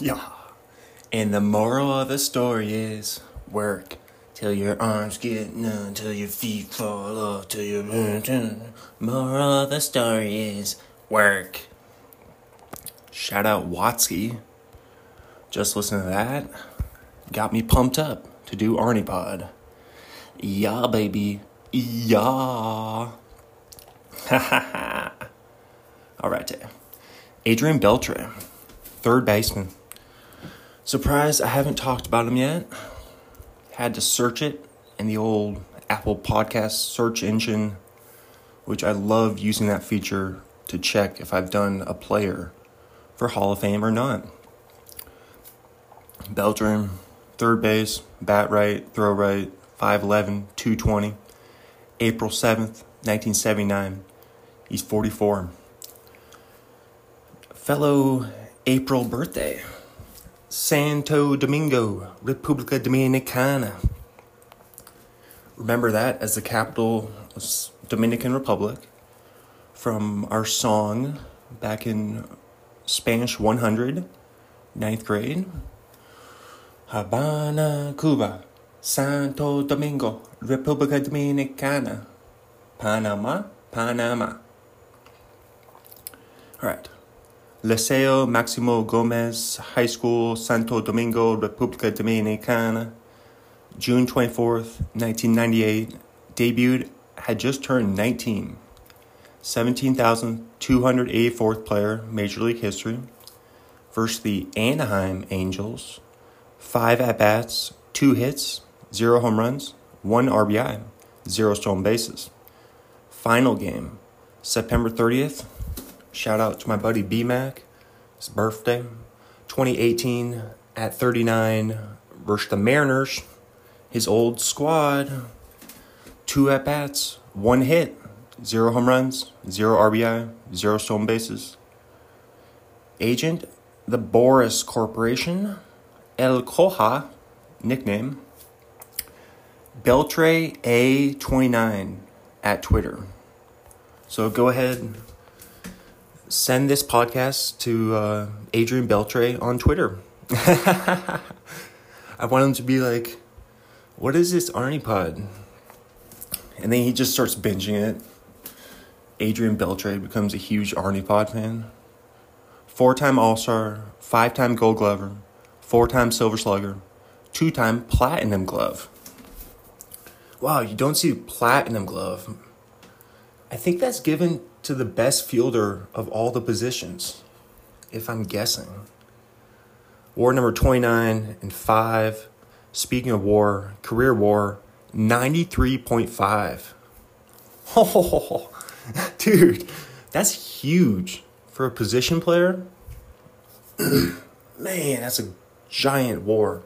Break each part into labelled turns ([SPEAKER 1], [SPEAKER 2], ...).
[SPEAKER 1] Yeah. And the moral of the story is work till your arms get numb, till your feet fall off, till your moral of the story is work. Shout out Watsky. Just listen to that. Got me pumped up to do Arnie Pod. Yeah, baby. Yeah. Ha ha ha. All right. Adrian Beltre, third baseman. Surprised I haven't talked about him yet. Had to search it in the old Apple Podcast search engine, which I love using that feature to check if I've done a player for Hall of Fame or not. Beltran, third base, bat right, throw right, 5'11, 220. April 7th, 1979. He's 44. Fellow April birthday. Santo Domingo, República Dominicana. Remember that as the capital of Dominican Republic from our song back in Spanish 100, ninth grade. Habana, Cuba, Santo Domingo, República Dominicana, Panama, Panama. All right. Liceo Maximo Gomez High School, Santo Domingo, República Dominicana, June 24th, 1998. Debuted, had just turned 19. 17,284th player, Major League history. Versus the Anaheim Angels. Five at bats, two hits, zero home runs, one RBI, zero stolen bases. Final game, September 30th. Shout out to my buddy BMAC, his birthday. 2018 at 39 versus the Mariners, his old squad. Two at bats, one hit, zero home runs, zero RBI, zero stolen bases. Agent, the Boras Corporation, El Coja, nickname, Beltre A29 at Twitter. So go ahead, send this podcast to uh, Adrian Beltre on Twitter. I want him to be like, what is this Arnie Pod? And then he just starts binging it. Adrian Beltre becomes a huge Arnie Pod fan. Four time All Star, five time Gold Glover, four time Silver Slugger, two time Platinum Glove. Wow, you don't see Platinum Glove. I think that's given to the best fielder of all the positions, if I'm guessing. War number 29 and 5. Speaking of war, career war, 93.5. Oh, dude, that's huge for a position player. Man, that's a giant war.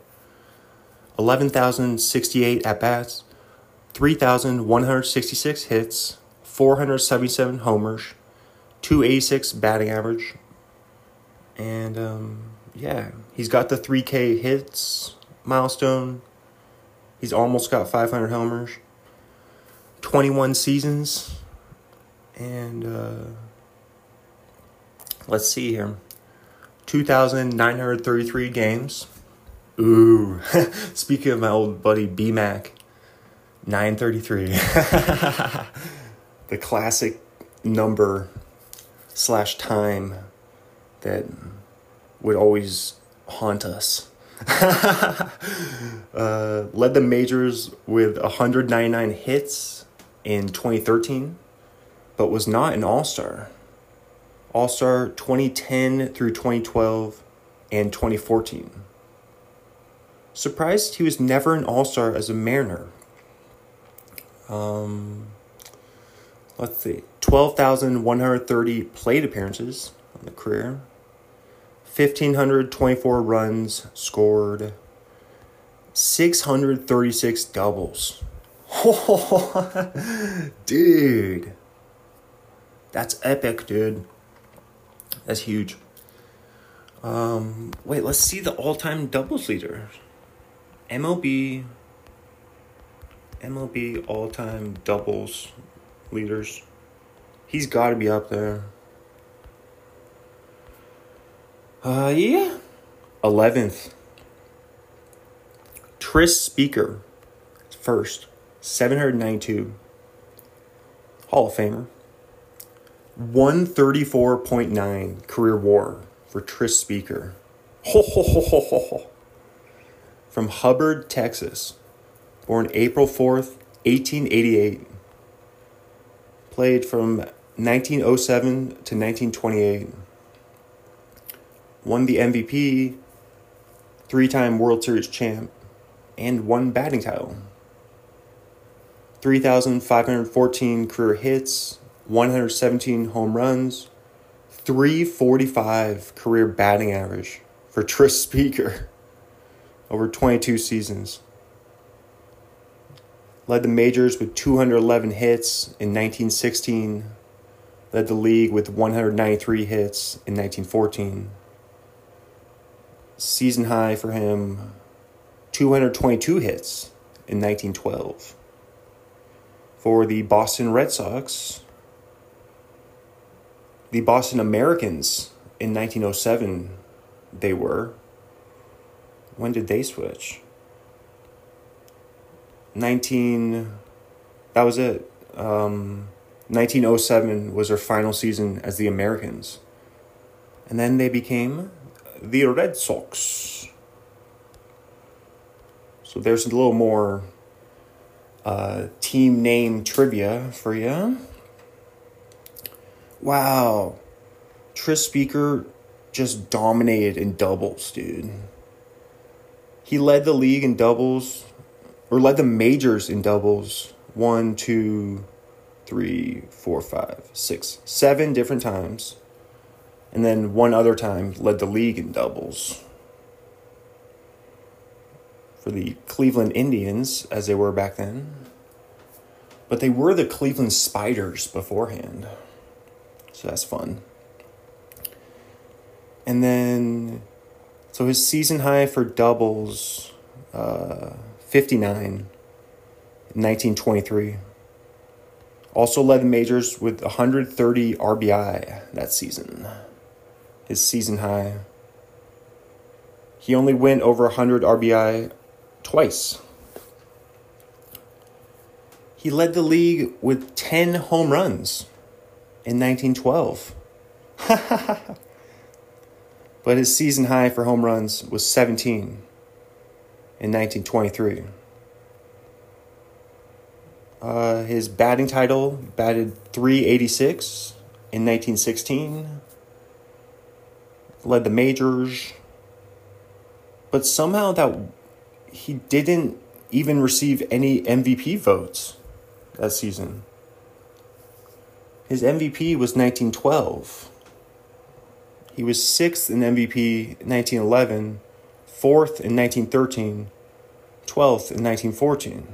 [SPEAKER 1] 11,068 at bats, 3,166 hits, 477 homers, 286 batting average. And um, yeah, he's got the 3K hits milestone. He's almost got 500 homers, 21 seasons. And uh, let's see here 2,933 games. Ooh, speaking of my old buddy B Mac, 933. the classic number slash time that would always haunt us. uh, led the majors with 199 hits in 2013, but was not an All Star. All Star 2010 through 2012 and 2014. Surprised he was never an All Star as a Mariner. Um, let's see, 12,130 plate appearances on the career, 1,524 runs scored, 636 doubles. dude, that's epic, dude. That's huge. Um, wait, let's see the all-time doubles leader. MLB MLB all-time doubles leaders. He's got to be up there. Uh, yeah. 11th. Tris Speaker. First. 792. Hall of Famer. 134.9 career war for Tris Speaker. Ho, ho, ho, ho, ho, ho. From Hubbard, Texas. Born April 4th, 1888. Played from 1907 to 1928. Won the MVP, three time World Series champ, and one batting title. 3,514 career hits, 117 home runs, 345 career batting average for Tris Speaker over 22 seasons. Led the majors with 211 hits in 1916. Led the league with 193 hits in 1914. Season high for him 222 hits in 1912. For the Boston Red Sox, the Boston Americans in 1907, they were. When did they switch? 19 that was it. Um, 1907 was their final season as the americans. And then they became the red sox. So there's a little more uh, team name trivia for you wow. Tris speaker just dominated in doubles dude. He led the league in doubles or led the majors in doubles one, two, three, four, five, six, seven different times. And then one other time led the league in doubles. For the Cleveland Indians, as they were back then. But they were the Cleveland Spiders beforehand. So that's fun. And then, so his season high for doubles. Uh, 59 1923. Also led the majors with 130 RBI that season. His season high. He only went over 100 RBI twice. He led the league with 10 home runs in 1912. but his season high for home runs was 17 in 1923. Uh, his batting title batted 386 in 1916, led the majors, but somehow that he didn't even receive any MVP votes that season. His MVP was 1912. He was sixth in MVP 1911 fourth in 1913, 12th in 1914.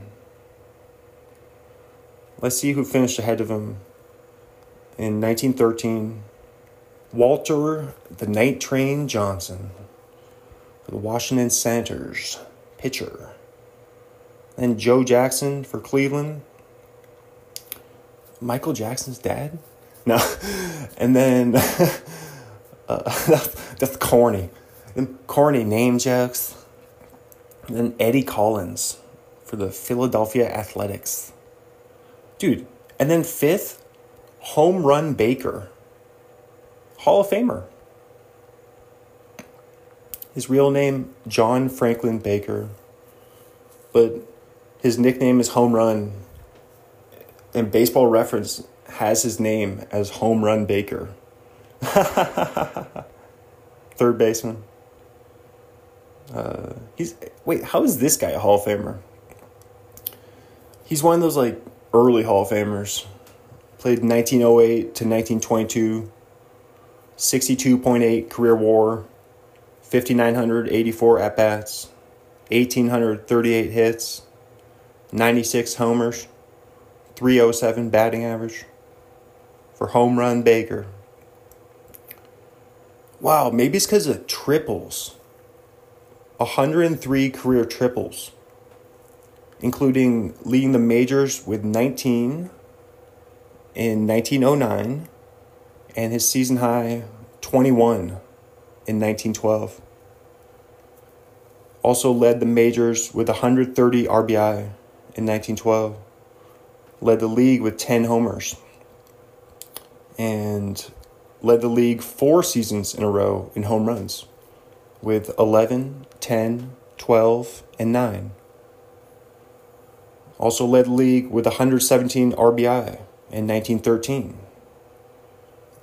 [SPEAKER 1] Let's see who finished ahead of him. In 1913, Walter the Night Train Johnson for the Washington Senators, pitcher. Then Joe Jackson for Cleveland. Michael Jackson's dad? No. and then, uh, that's corny them corny name jokes. And then Eddie Collins for the Philadelphia Athletics. Dude, and then fifth, Home Run Baker. Hall of Famer. His real name, John Franklin Baker. But his nickname is Home Run. And Baseball Reference has his name as Home Run Baker. Third baseman. Uh, he's wait, how is this guy a Hall of Famer? He's one of those like early Hall of Famers. Played 1908 to 1922, 62.8 career WAR, 5,984 at bats, 1,838 hits, 96 homers, 307 batting average for home run Baker. Wow, maybe it's because of triples. 103 career triples, including leading the majors with 19 in 1909 and his season high 21 in 1912. Also led the majors with 130 RBI in 1912. Led the league with 10 homers. And led the league four seasons in a row in home runs with 11, 10, 12, and 9. Also led league with 117 RBI in 1913.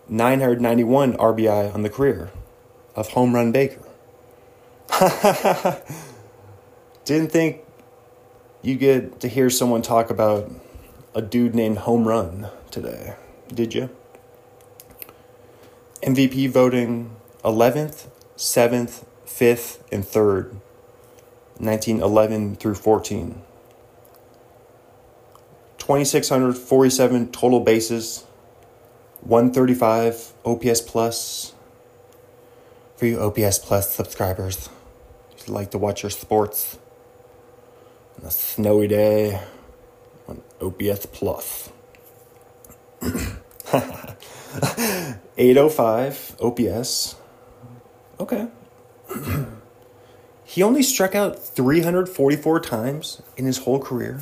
[SPEAKER 1] 991 RBI on the career of Home Run Baker. Didn't think you get to hear someone talk about a dude named Home Run today, did you? MVP voting 11th, 7th, 5th, and 3rd, 1911 through 14. 2,647 total bases, 135 OPS plus. For you OPS plus subscribers, if you like to watch your sports on a snowy day on OPS plus. 805 OPS. Okay. He only struck out 344 times in his whole career.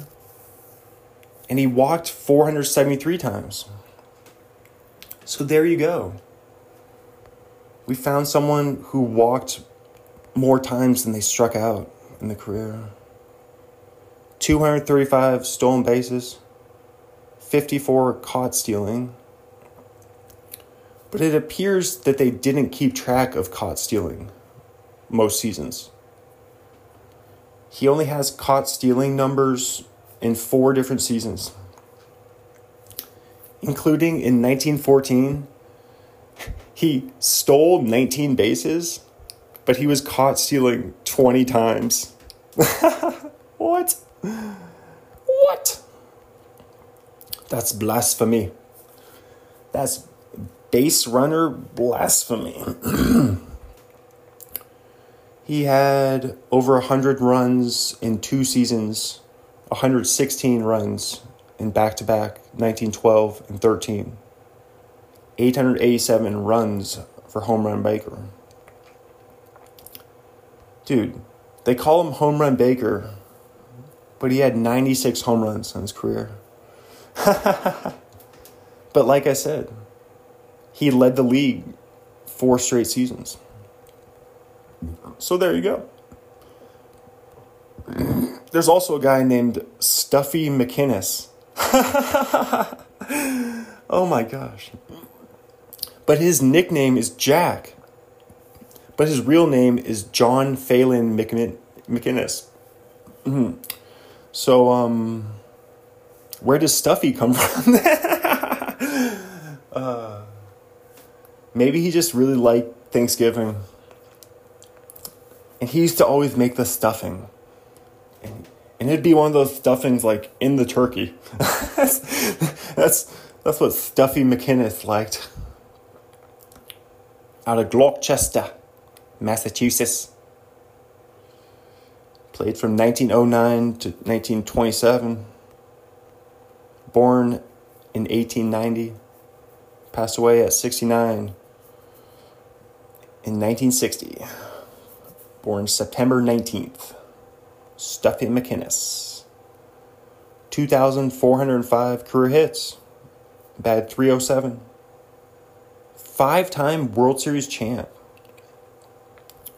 [SPEAKER 1] And he walked 473 times. So there you go. We found someone who walked more times than they struck out in the career. 235 stolen bases, 54 caught stealing, but it appears that they didn't keep track of caught stealing most seasons. He only has caught stealing numbers in four different seasons, including in 1914. He stole 19 bases, but he was caught stealing 20 times. what? What? That's blasphemy. That's base runner blasphemy. he had over 100 runs in two seasons, 116 runs in back to back 1912 and 13, 887 runs for Home Run Baker. Dude, they call him Home Run Baker, but he had 96 home runs in his career. but like I said, he led the league four straight seasons. So there you go. There's also a guy named Stuffy McInnis. oh my gosh. But his nickname is Jack. But his real name is John Phelan McInnis. Mm-hmm. So, um, where does Stuffy come from? uh, Maybe he just really liked Thanksgiving. And he used to always make the stuffing. And, and it'd be one of those stuffings like in the turkey. that's, that's, that's what Stuffy McInnis liked. Out of Gloucester, Massachusetts. Played from 1909 to 1927. Born in 1890. Passed away at 69 in 1960. Born September 19th. Stuffy McInnis. 2,405 career hits. Bad 307. Five time World Series champ.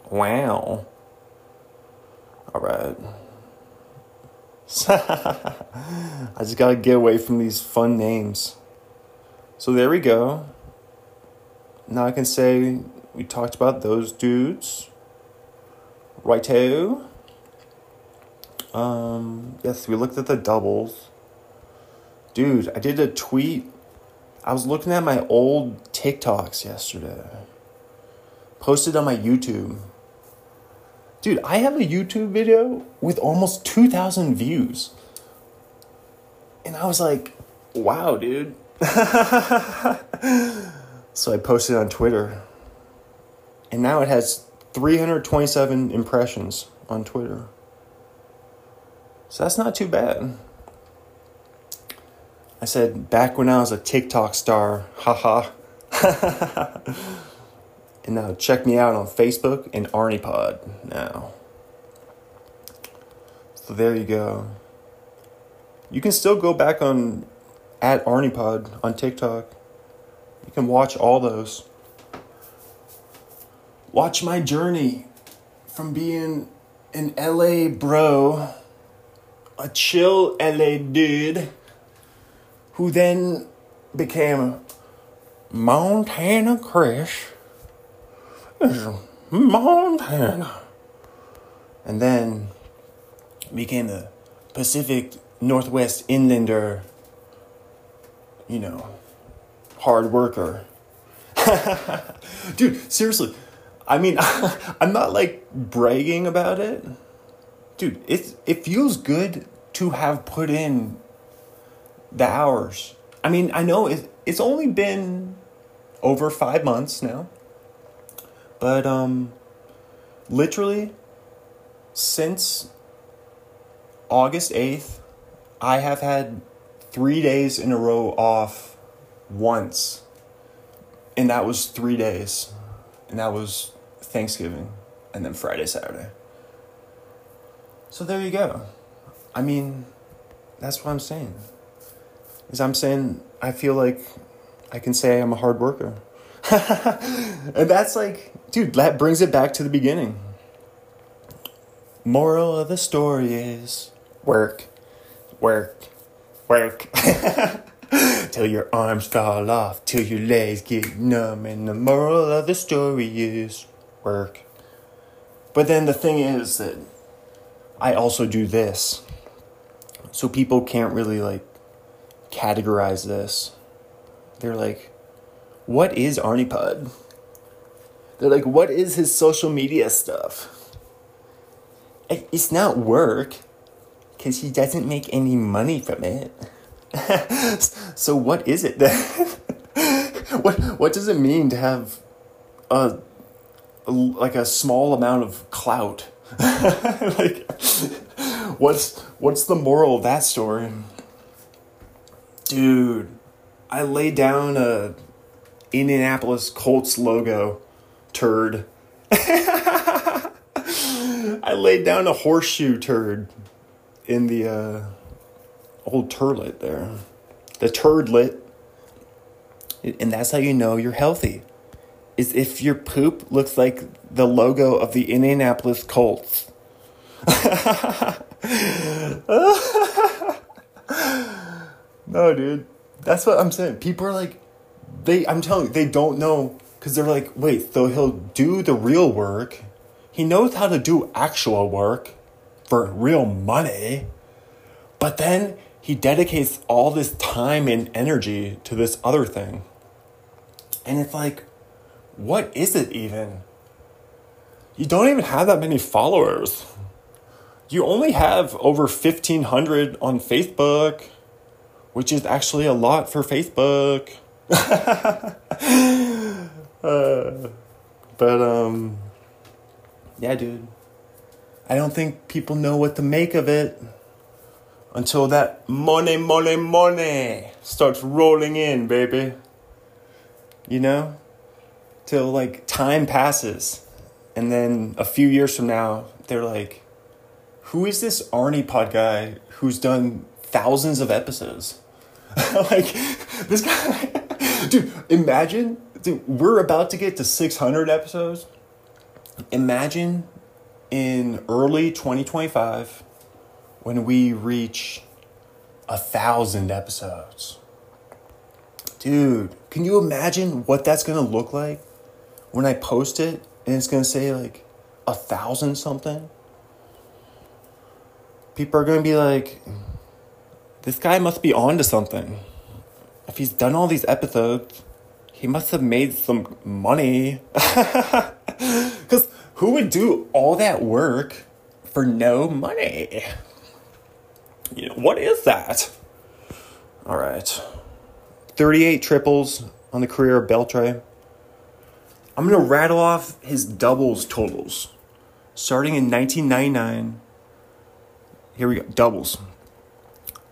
[SPEAKER 1] Wow. All right. I just got to get away from these fun names. So there we go. Now I can say we talked about those dudes. Righto. Um, yes, we looked at the doubles. Dude, I did a tweet. I was looking at my old TikToks yesterday. Posted on my YouTube. Dude, I have a YouTube video with almost 2,000 views. And I was like, wow, dude. so I posted on Twitter and now it has 327 impressions on Twitter. So that's not too bad. I said back when I was a TikTok star, haha. And now check me out on Facebook and ArniePod now. So there you go. You can still go back on at ArniePod on TikTok. You can watch all those. Watch my journey from being an LA bro, a chill LA dude, who then became Montana Chris. Montana. And then became the Pacific Northwest Inlander, you know, hard worker. Dude, seriously. I mean, I'm not like bragging about it. Dude, it, it feels good to have put in the hours. I mean, I know it, it's only been over five months now. But um, literally, since August 8th, I have had three days in a row off once. And that was three days. And that was Thanksgiving and then Friday, Saturday. So there you go. I mean, that's what I'm saying. Is I'm saying I feel like I can say I'm a hard worker. and that's like, dude, that brings it back to the beginning. Moral of the story is work, work, work. till your arms fall off, till your legs get numb. And the moral of the story is work. But then the thing is that I also do this. So people can't really like categorize this. They're like, what is ArniePod? They're like, what is his social media stuff? It's not work because he doesn't make any money from it. so what is it then? what what does it mean to have a like a small amount of clout? like what's what's the moral of that story? Dude, I laid down a Indianapolis Colts logo turd. I laid down a horseshoe turd in the uh, old turlet there. The turdlet. And that's how you know you're healthy. Is if your poop looks like the logo of the Indianapolis Colts. no, dude. That's what I'm saying. People are like, they I'm telling you, they don't know because they're like, wait, so he'll do the real work. He knows how to do actual work for real money. But then he dedicates all this time and energy to this other thing. And it's like, what is it even? You don't even have that many followers. You only have over 1,500 on Facebook, which is actually a lot for Facebook. uh, but um, yeah, dude. I don't think people know what to make of it until that money, money, money starts rolling in, baby. You know? Till like time passes. And then a few years from now, they're like, who is this arnie pod guy who's done thousands of episodes? like, this guy dude, imagine, dude, we're about to get to 600 episodes. Imagine in early 2025 when we reach a thousand episodes. Dude, can you imagine what that's gonna look like when I post it and it's gonna say like a thousand something? People are gonna be like, this guy must be on to something if he's done all these episodes, he must have made some money. Because who would do all that work for no money? You know, what is that? All right. 38 triples on the career of Beltre. I'm going to rattle off his doubles totals. Starting in 1999. Here we go. Doubles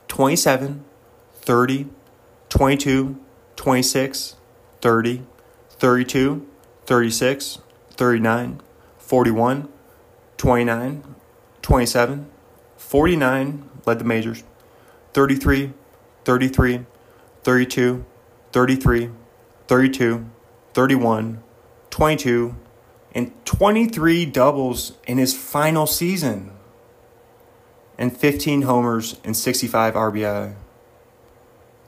[SPEAKER 1] 27, 30, 22, 26, 30, 32, 36, 39, 41, 29, 27, 49, led the majors, 33, 33, 32, 33, 32, 31, 22, and 23 doubles in his final season, and 15 homers and 65 RBI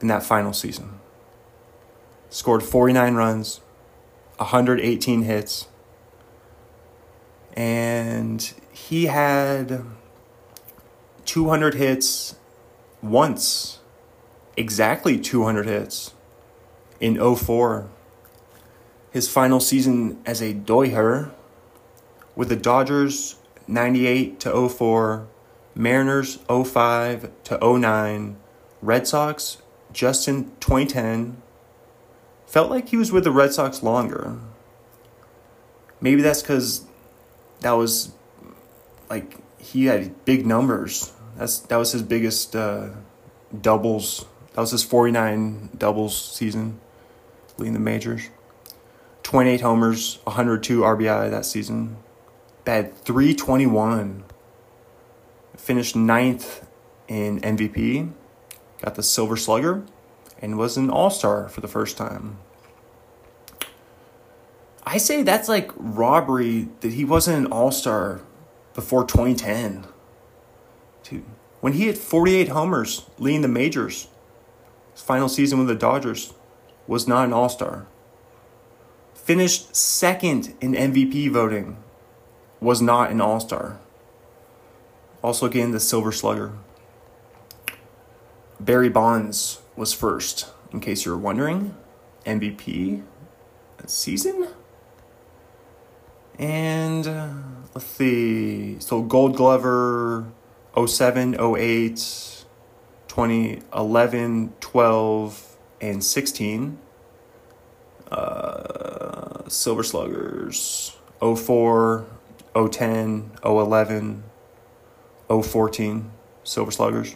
[SPEAKER 1] in that final season. Scored 49 runs, 118 hits, and he had 200 hits once, exactly 200 hits in 04. His final season as a Dodger with the Dodgers 98 to 04, Mariners 05 to 09, Red Sox just in 2010. Felt like he was with the Red Sox longer. Maybe that's because that was like he had big numbers. That's that was his biggest uh, doubles. That was his 49 doubles season, leading the majors. 28 homers, 102 RBI that season. Bad 321. Finished ninth in MVP. Got the Silver Slugger, and was an All Star for the first time. I say that's like robbery that he wasn't an All Star before 2010. Dude, when he hit 48 homers leading the majors, his final season with the Dodgers was not an All Star. Finished second in MVP voting, was not an All Star. Also getting the Silver Slugger. Barry Bonds was first, in case you were wondering. MVP season? And uh, let's see. So Gold Glover 07, 08, 2011, 12, and 16. Uh, Silver Sluggers 04, 010, 011, 014. Silver Sluggers.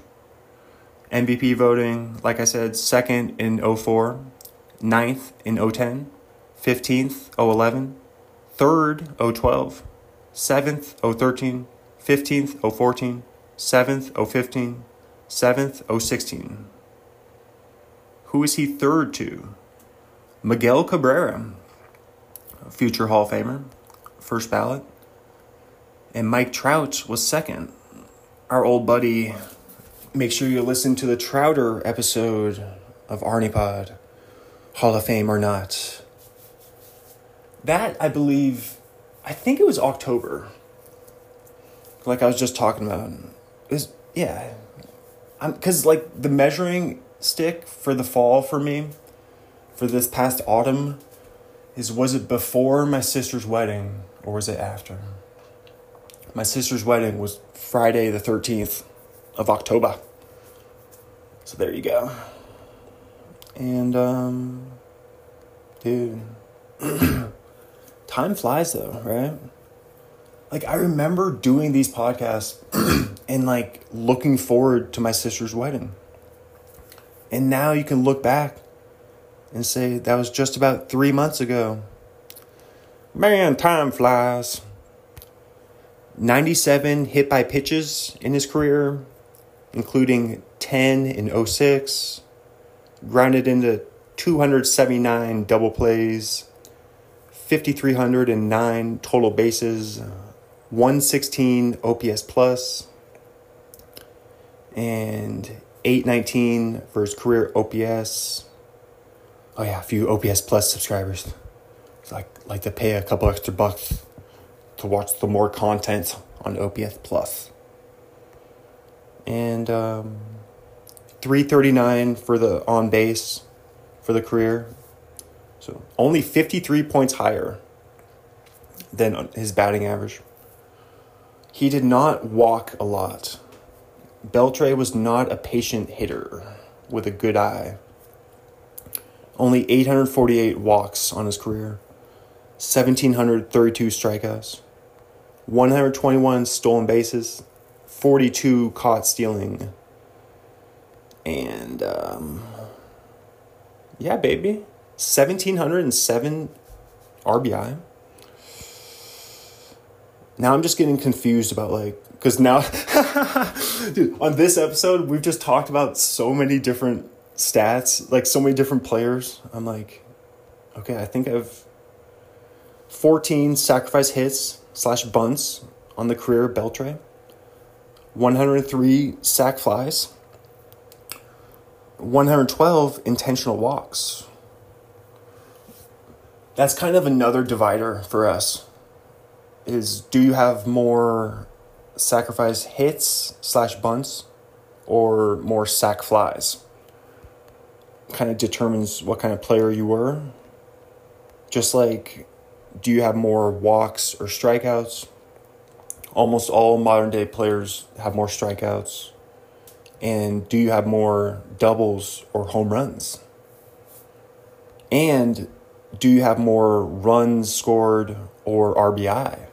[SPEAKER 1] MVP voting, like I said, second in 04, ninth in 010, 15th 011, third 012, seventh 013, 15th 014, seventh 015, seventh 016. Who is he third to? Miguel Cabrera, future Hall of Famer, first ballot. And Mike Trout was second. Our old buddy make sure you listen to the Trouter episode of Arnie Pod, Hall of Fame or not. That, I believe, I think it was October. Like I was just talking about. It was, yeah. Because, like, the measuring stick for the fall for me, for this past autumn, is was it before my sister's wedding or was it after? My sister's wedding was Friday the 13th of October. So there you go. And um dude time flies though, right? Like I remember doing these podcasts and like looking forward to my sister's wedding. And now you can look back and say that was just about 3 months ago. Man, time flies. 97 hit by pitches in his career, including 10 in 06, grounded into 279 double plays, 5,309 total bases, 116 OPS plus, and 819 for his career OPS. Oh yeah, a few OPS plus subscribers. Like like to pay a couple extra bucks to watch the more content on OPS Plus. And um, 339 for the on base for the career. So only 53 points higher than his batting average. He did not walk a lot. Beltre was not a patient hitter with a good eye. Only 848 walks on his career, 1,732 strikeouts. 121 stolen bases, 42 caught stealing. And um, yeah, baby. 1,707 RBI. Now I'm just getting confused about like because now, dude, on this episode we've just talked about so many different stats, like so many different players. I'm like, okay, I think I've 14 sacrifice hits slash bunts on the career of Beltre, 103 sac flies, 112 intentional walks. That's kind of another divider for us. Is do you have more sacrifice hits slash bunts or more sac flies? Kind of determines what kind of player you were. Just like, do you have more walks or strikeouts? Almost all modern day players have more strikeouts. And do you have more doubles or home runs? And do you have more runs scored or RBI?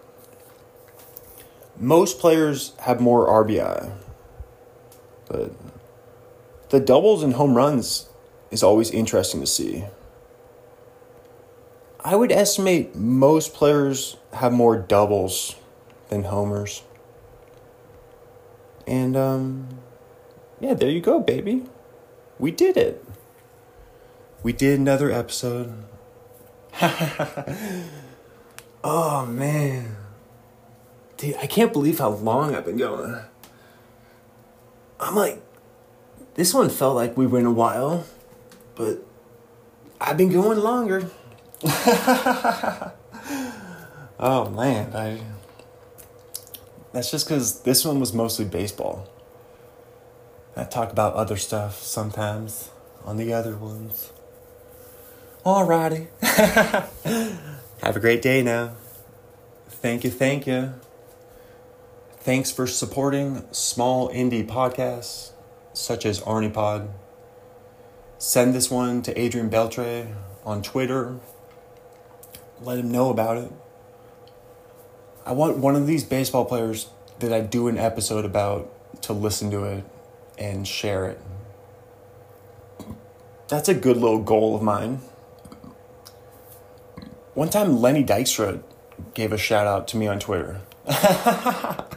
[SPEAKER 1] Most players have more RBI, but the doubles and home runs is always interesting to see. I would estimate most players have more doubles than homers. And um yeah, there you go, baby. We did it. We did another episode. oh man. Dude, I can't believe how long I've been going. I'm like this one felt like we went a while, but I've been going longer. oh man, I that's just because this one was mostly baseball. I talk about other stuff sometimes on the other ones. Alrighty. Have a great day now. Thank you, thank you. Thanks for supporting small indie podcasts such as Arnie Pod. Send this one to Adrian Beltre on Twitter. Let him know about it. I want one of these baseball players that I do an episode about to listen to it and share it. That's a good little goal of mine. One time, Lenny Dykstra gave a shout out to me on Twitter. I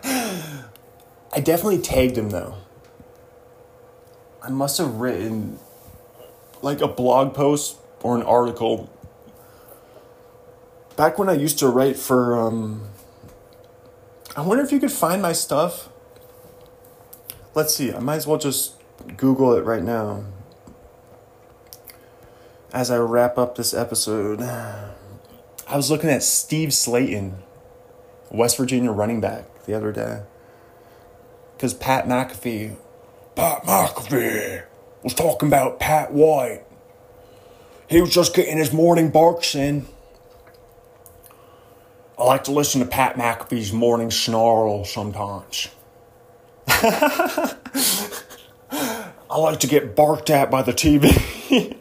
[SPEAKER 1] definitely tagged him though. I must have written like a blog post or an article back when I used to write for um, I wonder if you could find my stuff. Let's see, I might as well just Google it right now. As I wrap up this episode, I was looking at Steve Slaton, West Virginia running back, the other day. Because Pat McAfee, Pat McAfee was talking about Pat White. He was just getting his morning barks in. I like to listen to Pat McAfee's morning snarl sometimes. I like to get barked at by the TV.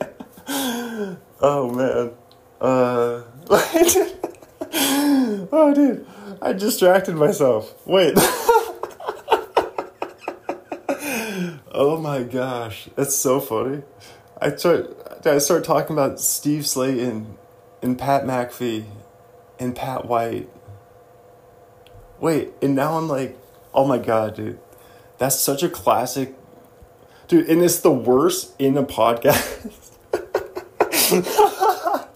[SPEAKER 1] oh man. Uh, oh dude, I distracted myself. Wait. Oh my gosh, that's so funny. I start I start talking about Steve Slaton and Pat McAfee and Pat White. Wait, and now I'm like, oh my god, dude. That's such a classic. Dude, and it's the worst in a podcast.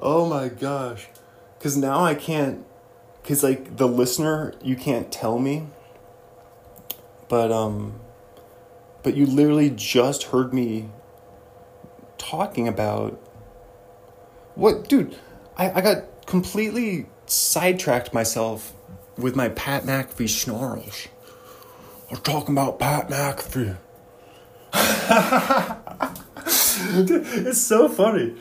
[SPEAKER 1] oh my gosh. Cuz now I can't cuz like the listener, you can't tell me. But um but you literally just heard me talking about what dude, I, I got completely sidetracked myself with my Pat McAfee snarls. I'm talking about Pat McAfee. it's so funny.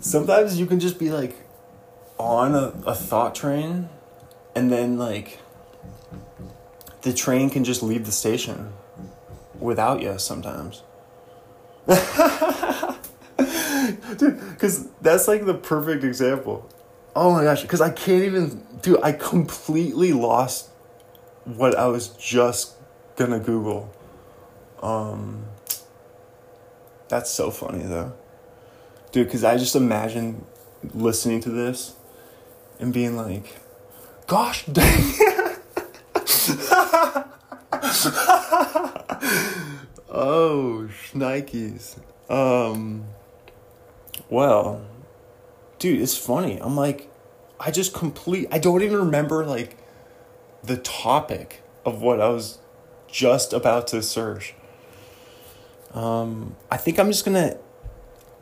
[SPEAKER 1] Sometimes you can just be like on a, a thought train and then like the train can just leave the station without you sometimes. Dude, because that's like the perfect example. Oh my gosh, because I can't even, dude, I completely lost what I was just gonna Google. Um, that's so funny though, dude. Because I just imagine listening to this and being like, gosh dang. oh, shnikes. Um, well, dude, it's funny. I'm like, I just complete, I don't even remember like the topic of what I was just about to search. Um, I think I'm just gonna,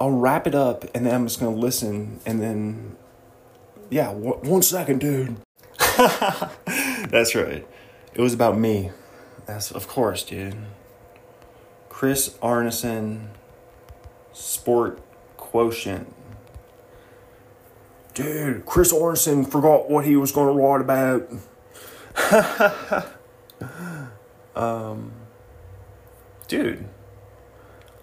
[SPEAKER 1] I'll wrap it up and then I'm just gonna listen and then, yeah, w- one second, dude. That's right. It was about me. That's of course, dude. Chris Arneson, sport quotient. Dude, Chris Arneson forgot what he was going to write about. um, dude,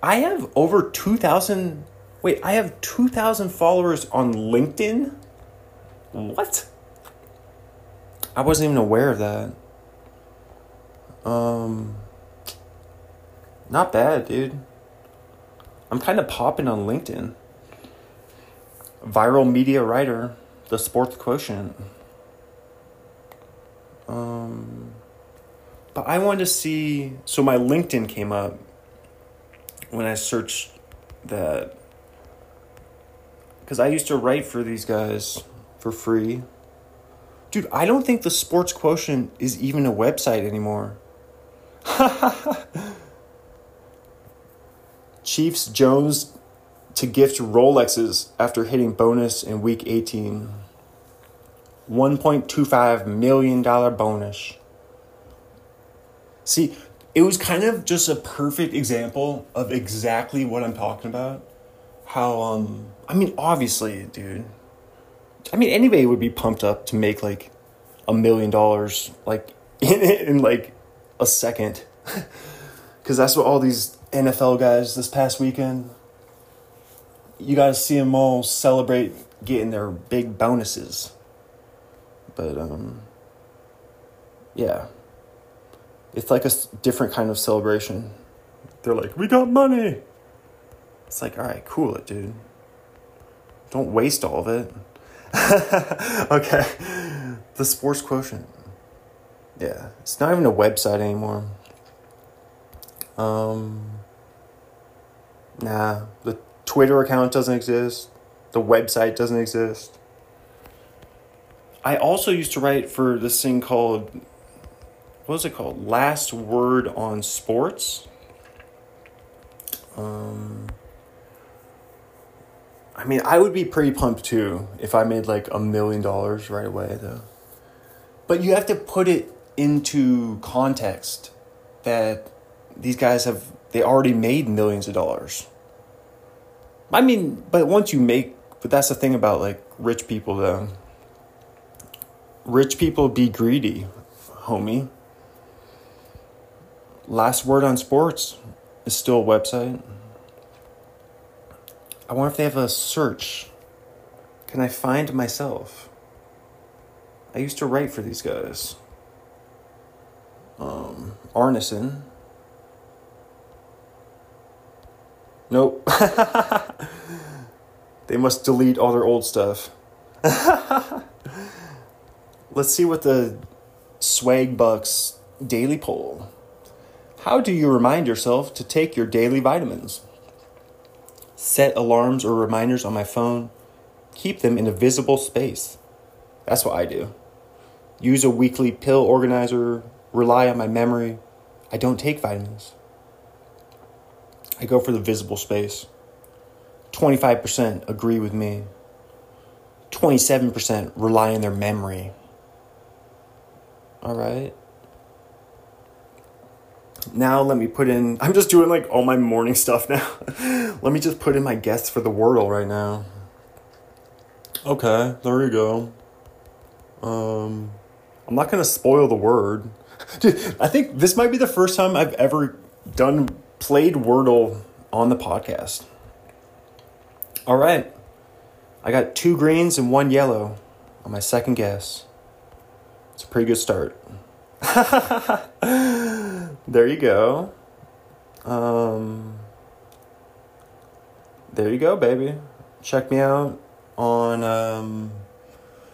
[SPEAKER 1] I have over 2,000. Wait, I have 2,000 followers on LinkedIn? What? I wasn't even aware of that. Um, not bad, dude. I'm kind of popping on LinkedIn. Viral media writer, the sports quotient. Um, but I wanted to see. So my LinkedIn came up when I searched that. Because I used to write for these guys for free. Dude, I don't think the sports quotient is even a website anymore. Chiefs Jones to gift Rolexes after hitting bonus in week 18. $1.25 million bonus. See, it was kind of just a perfect example of exactly what I'm talking about. How, um, I mean, obviously, dude. I mean, anybody would be pumped up to make like a million dollars, like, in, it in like a second. Because that's what all these NFL guys this past weekend, you got to see them all celebrate getting their big bonuses. But, um, yeah. It's like a different kind of celebration. They're like, we got money. It's like, all right, cool it, dude. Don't waste all of it. okay. The sports quotient. Yeah. It's not even a website anymore. Um, nah. The Twitter account doesn't exist. The website doesn't exist. I also used to write for this thing called what was it called? Last Word on Sports. Um, I mean, I would be pretty pumped too if I made like a million dollars right away, though. But you have to put it into context that these guys have, they already made millions of dollars. I mean, but once you make, but that's the thing about like rich people though Rich people be greedy, homie. Last word on sports is still a website. I wonder if they have a search. Can I find myself? I used to write for these guys. Um, Arneson. Nope. they must delete all their old stuff. Let's see what the Swagbucks daily poll. How do you remind yourself to take your daily vitamins? Set alarms or reminders on my phone. Keep them in a visible space. That's what I do. Use a weekly pill organizer. Rely on my memory. I don't take vitamins. I go for the visible space. 25% agree with me. 27% rely on their memory. All right. Now let me put in. I'm just doing like all my morning stuff now. let me just put in my guess for the Wordle right now. Okay, there you go. Um, I'm not gonna spoil the word. Dude, I think this might be the first time I've ever done played Wordle on the podcast. All right, I got two greens and one yellow on my second guess. It's a pretty good start. there you go. Um, there you go, baby. Check me out on um,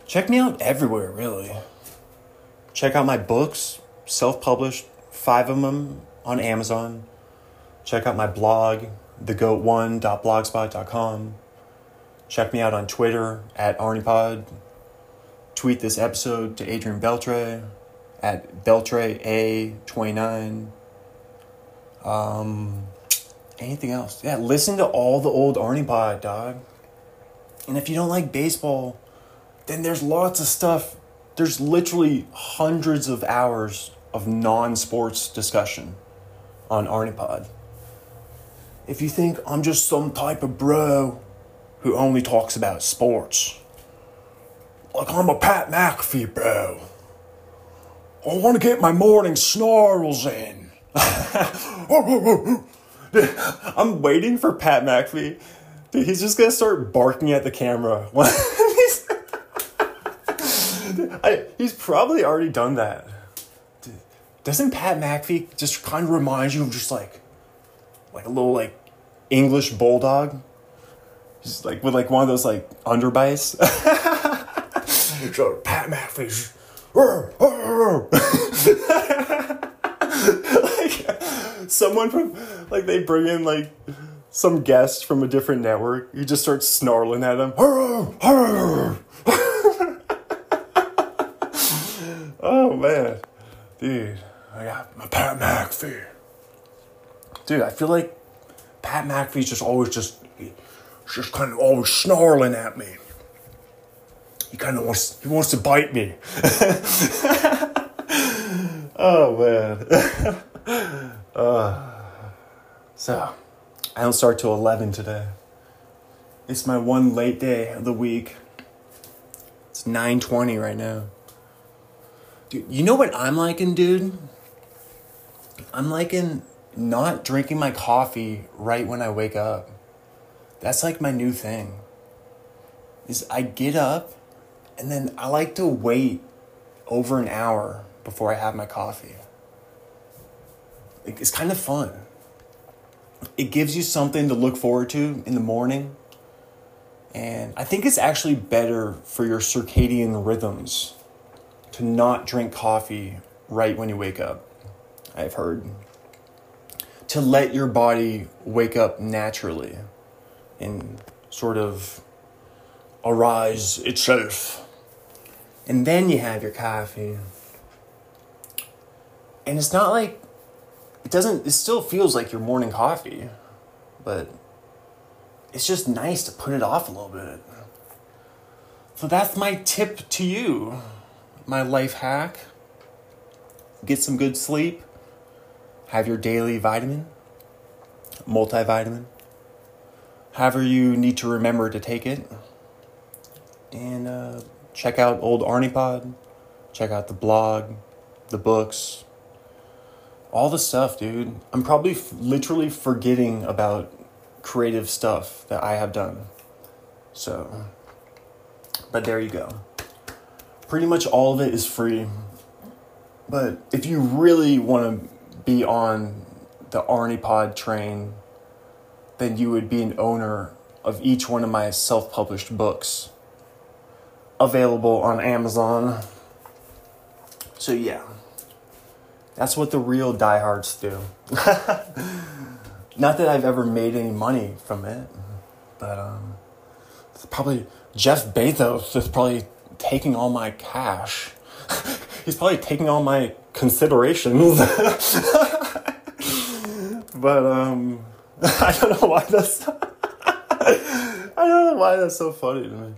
[SPEAKER 1] check me out everywhere really. Check out my books, self-published, five of them on Amazon. Check out my blog, thegoat1.blogspot.com. Check me out on Twitter at ArniePod. Tweet this episode to Adrian Beltre at BeltreA29. Um, anything else? Yeah, listen to all the old Arnie Pod, dog. And if you don't like baseball, then there's lots of stuff. There's literally hundreds of hours of non sports discussion on Arnie Pod. If you think I'm just some type of bro who only talks about sports, like I'm a Pat McAfee bro. I want to get my morning snarls in. I'm waiting for Pat McAfee. Dude, he's just gonna start barking at the camera. I, he's probably already done that. Doesn't Pat McAfee just kind of remind you of just like, like a little like English bulldog, just like with like one of those like underbites. Pat McAfee's. like someone from like they bring in like some guest from a different network. You just start snarling at them. oh man, dude, I got my Pat McAfee. Dude, I feel like Pat McAfee's just always just just kind of always snarling at me. He kind of wants he wants to bite me. oh man. uh, so, I don't start till eleven today. It's my one late day of the week. It's nine twenty right now. Dude, you know what I'm liking, dude? I'm liking not drinking my coffee right when I wake up. That's like my new thing. Is I get up and then I like to wait over an hour before I have my coffee. It's kind of fun. It gives you something to look forward to in the morning. And I think it's actually better for your circadian rhythms to not drink coffee right when you wake up. I've heard. To let your body wake up naturally and sort of arise itself. And then you have your coffee. And it's not like it doesn't it still feels like your morning coffee, but it's just nice to put it off a little bit. So that's my tip to you. My life hack. Get some good sleep. Have your daily vitamin, multivitamin. However, you need to remember to take it. And uh, check out old Arnie Pod. Check out the blog, the books, all the stuff, dude. I'm probably f- literally forgetting about creative stuff that I have done. So, but there you go. Pretty much all of it is free. But if you really want to be on the Arnie Pod train, then you would be an owner of each one of my self published books available on Amazon. So, yeah. That's what the real diehards do. Not that I've ever made any money from it, but um, probably Jeff Bezos is probably taking all my cash. He's probably taking all my considerations. but um, I don't know why that's. I don't know why that's so funny to me.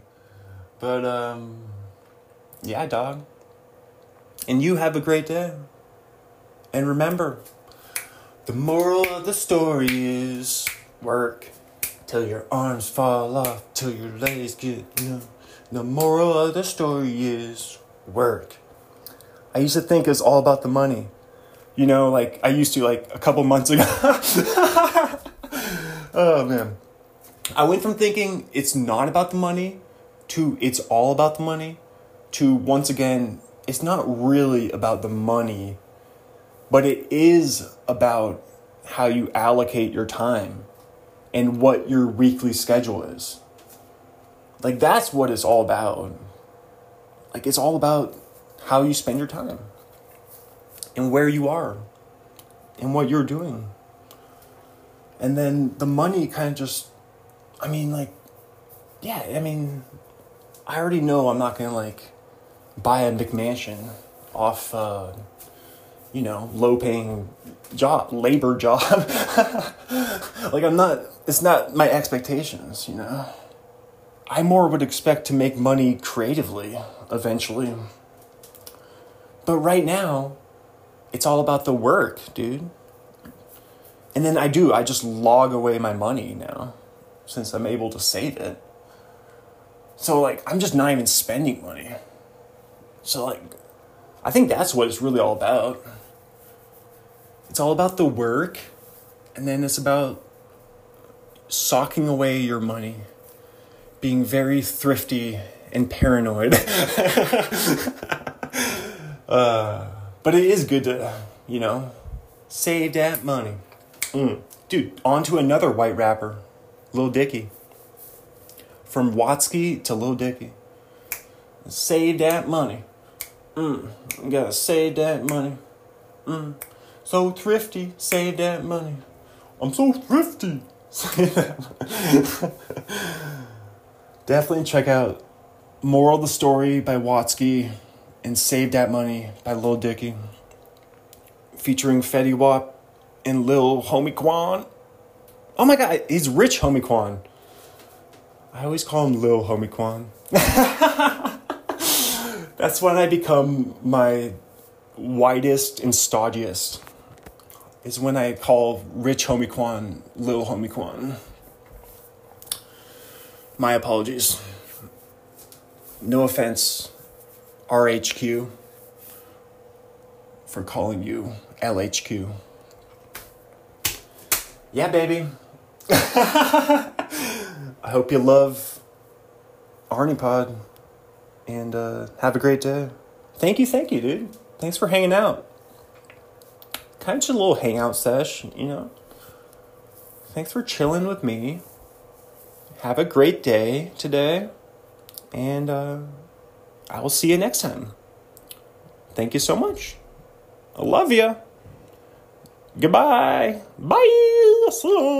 [SPEAKER 1] But um, yeah, dog. And you have a great day. And remember, the moral of the story is work till your arms fall off, till your legs get numb. The moral of the story is work. I used to think it was all about the money. You know, like I used to like a couple months ago. oh man. I went from thinking it's not about the money to it's all about the money to once again, it's not really about the money but it is about how you allocate your time and what your weekly schedule is. Like that's what it's all about. Like it's all about how you spend your time and where you are and what you're doing. And then the money kind of just I mean like yeah, I mean I already know I'm not going to like buy a McMansion off uh you know, low paying job, labor job. like I'm not it's not my expectations, you know. I more would expect to make money creatively eventually. But right now, it's all about the work, dude. And then I do, I just log away my money now since I'm able to save it. So, like, I'm just not even spending money. So, like, I think that's what it's really all about. It's all about the work, and then it's about socking away your money being very thrifty and paranoid. uh, but it is good to, you know, save that money. Mm. Dude, on to another white rapper, Lil Dicky. From Watsky to Lil Dicky. Save that money. Mm. You gotta save that money. Mm. So thrifty, save that money. I'm so thrifty. definitely check out Moral of the Story by Watsky and Save That Money by Lil Dicky, featuring Fetty Wap and Lil Homie Quan. Oh my god, he's rich Homie Quan. I always call him Lil Homie Quan. That's when I become my whitest and stodgiest. Is when I call Rich Homie Quan Lil Homie Quan. My apologies. No offense, RHQ, for calling you LHQ. Yeah, baby. I hope you love Arnie Pod and uh, have a great day. Thank you, thank you, dude. Thanks for hanging out. Kind of just a little hangout sesh, you know. Thanks for chilling with me have a great day today, and uh, I will see you next time. Thank you so much. I love you. Goodbye. Bye.